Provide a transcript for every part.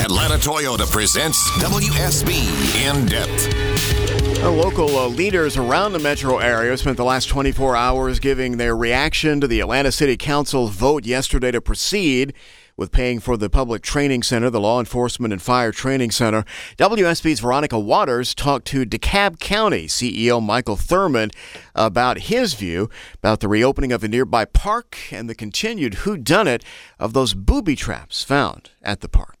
Atlanta Toyota presents WSB In Depth. Local uh, leaders around the metro area spent the last 24 hours giving their reaction to the Atlanta City Council's vote yesterday to proceed with paying for the Public Training Center, the Law Enforcement and Fire Training Center. WSB's Veronica Waters talked to DeKalb County CEO Michael Thurmond about his view about the reopening of a nearby park and the continued whodunit of those booby traps found at the park.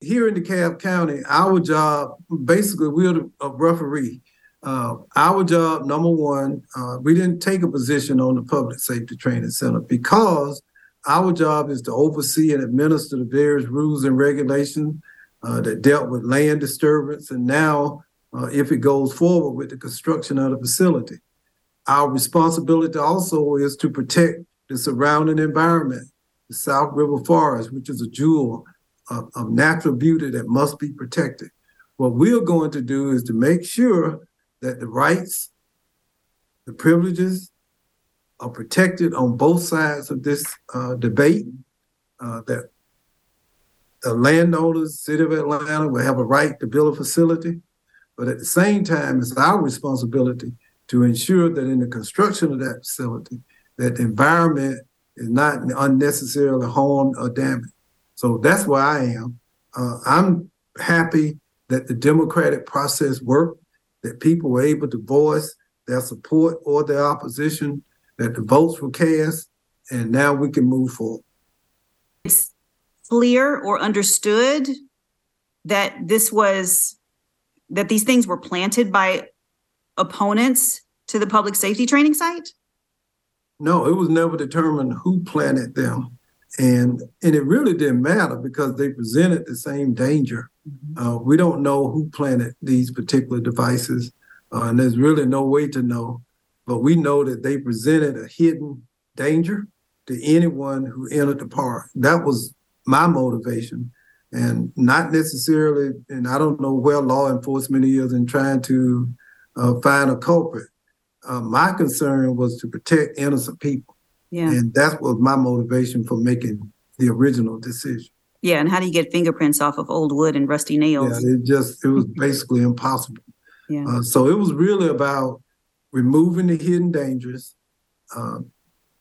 Here in DeKalb County, our job basically we're a referee. Uh, our job, number one, uh, we didn't take a position on the Public Safety Training Center because our job is to oversee and administer the various rules and regulations uh, that dealt with land disturbance, and now, uh, if it goes forward with the construction of the facility. Our responsibility also is to protect the surrounding environment, the South River Forest, which is a jewel of, of natural beauty that must be protected. What we're going to do is to make sure that the rights, the privileges, are protected on both sides of this uh, debate. Uh, that the landowners, city of Atlanta, will have a right to build a facility, but at the same time, it's our responsibility to ensure that in the construction of that facility, that the environment is not unnecessarily harmed or damaged. So that's where I am. Uh, I'm happy that the democratic process worked, that people were able to voice their support or their opposition that the votes were cast, and now we can move forward. It's clear or understood that this was that these things were planted by opponents to the public safety training site? No, it was never determined who planted them. And and it really didn't matter because they presented the same danger. Mm-hmm. Uh, we don't know who planted these particular devices, uh, and there's really no way to know but we know that they presented a hidden danger to anyone who entered the park. That was my motivation, and not necessarily. And I don't know where law enforcement is in trying to uh, find a culprit. Uh, my concern was to protect innocent people, yeah. and that was my motivation for making the original decision. Yeah, and how do you get fingerprints off of old wood and rusty nails? Yeah, it just it was basically impossible. Yeah. Uh, so it was really about removing the hidden dangers, uh,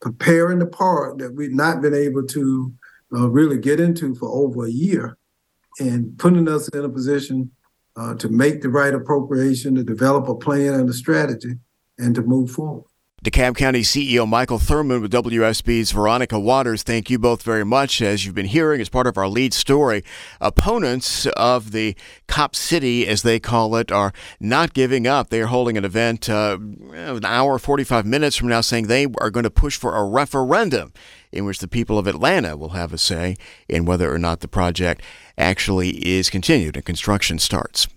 preparing the park that we've not been able to uh, really get into for over a year, and putting us in a position uh, to make the right appropriation, to develop a plan and a strategy, and to move forward. DeKalb County CEO Michael Thurmond with WSB's Veronica Waters. Thank you both very much. As you've been hearing, as part of our lead story, opponents of the Cop City, as they call it, are not giving up. They are holding an event uh, an hour, 45 minutes from now, saying they are going to push for a referendum in which the people of Atlanta will have a say in whether or not the project actually is continued and construction starts.